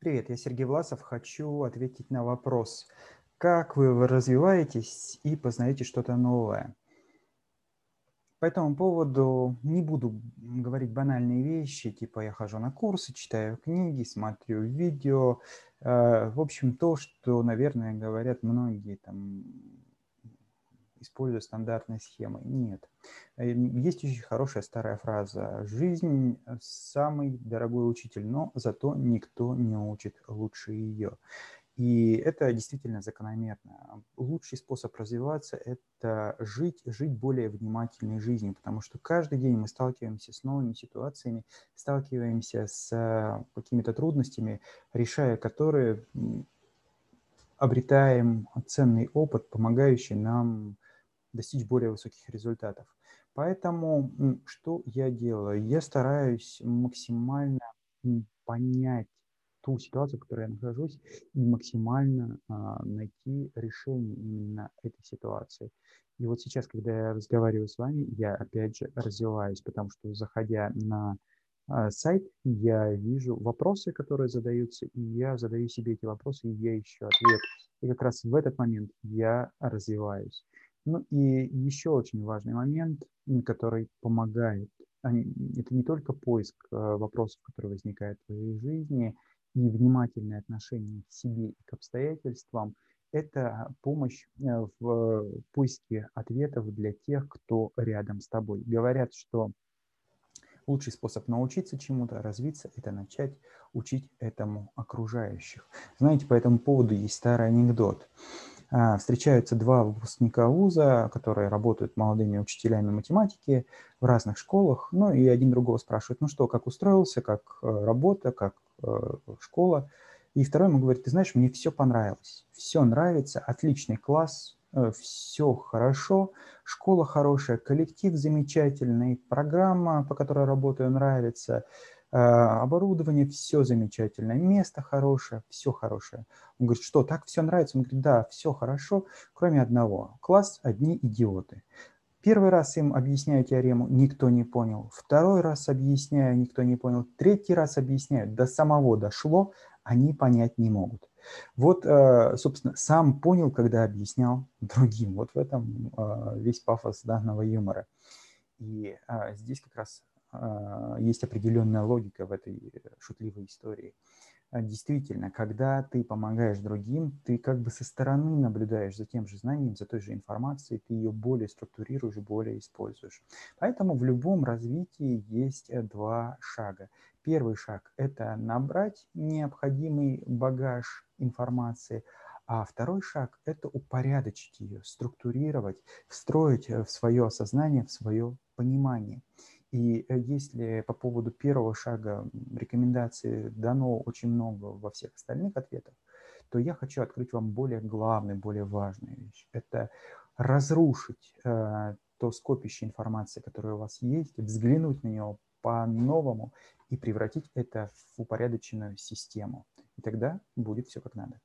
Привет, я Сергей Власов. Хочу ответить на вопрос, как вы развиваетесь и познаете что-то новое. По этому поводу не буду говорить банальные вещи, типа я хожу на курсы, читаю книги, смотрю видео. Э, в общем, то, что, наверное, говорят многие там используя стандартные схемы. Нет. Э, есть очень хорошая старая фраза. Жизнь – самый дорогой учитель, но зато никто не учит лучше ее. И это действительно закономерно. Лучший способ развиваться – это жить, жить более внимательной жизнью, потому что каждый день мы сталкиваемся с новыми ситуациями, сталкиваемся с какими-то трудностями, решая которые обретаем ценный опыт, помогающий нам достичь более высоких результатов. Поэтому что я делаю? Я стараюсь максимально понять ту ситуацию, в которой я нахожусь, и максимально а, найти решение именно этой ситуации. И вот сейчас, когда я разговариваю с вами, я опять же развиваюсь, потому что заходя на а, сайт, я вижу вопросы, которые задаются, и я задаю себе эти вопросы, и я ищу ответ. И как раз в этот момент я развиваюсь. Ну и еще очень важный момент, который помогает. Это не только поиск э, вопросов, которые возникают в твоей жизни, и внимательное отношение к себе и к обстоятельствам, это помощь э, в поиске ответов для тех, кто рядом с тобой. Говорят, что лучший способ научиться чему-то, развиться, это начать учить этому окружающих. Знаете, по этому поводу есть старый анекдот. А, встречаются два выпускника вуза, которые работают молодыми учителями математики в разных школах, ну и один другого спрашивает, ну что, как устроился, как э, работа, как э, школа. И второй ему говорит, ты знаешь, мне все понравилось, все нравится, отличный класс, э, все хорошо, школа хорошая, коллектив замечательный, программа, по которой работаю, нравится, оборудование, все замечательно, место хорошее, все хорошее. Он говорит, что, так все нравится? Он говорит, да, все хорошо, кроме одного. Класс одни идиоты. Первый раз им объясняю теорему, никто не понял. Второй раз объясняю, никто не понял. Третий раз объясняю, до самого дошло, они понять не могут. Вот, э, собственно, сам понял, когда объяснял другим. Вот в этом э, весь пафос данного юмора. И а, здесь как раз а, есть определенная логика в этой э, шутливой истории. А, действительно, когда ты помогаешь другим, ты как бы со стороны наблюдаешь за тем же знанием, за той же информацией, ты ее более структурируешь, более используешь. Поэтому в любом развитии есть э, два шага. Первый шаг – это набрать необходимый багаж информации, а второй шаг – это упорядочить ее, структурировать, встроить э, в свое сознание, в свое понимание. И э, если по поводу первого шага рекомендаций дано очень много во всех остальных ответах, то я хочу открыть вам более главную, более важную вещь. Это разрушить э, то скопище информации, которое у вас есть, взглянуть на него по-новому и превратить это в упорядоченную систему. И тогда будет все как надо.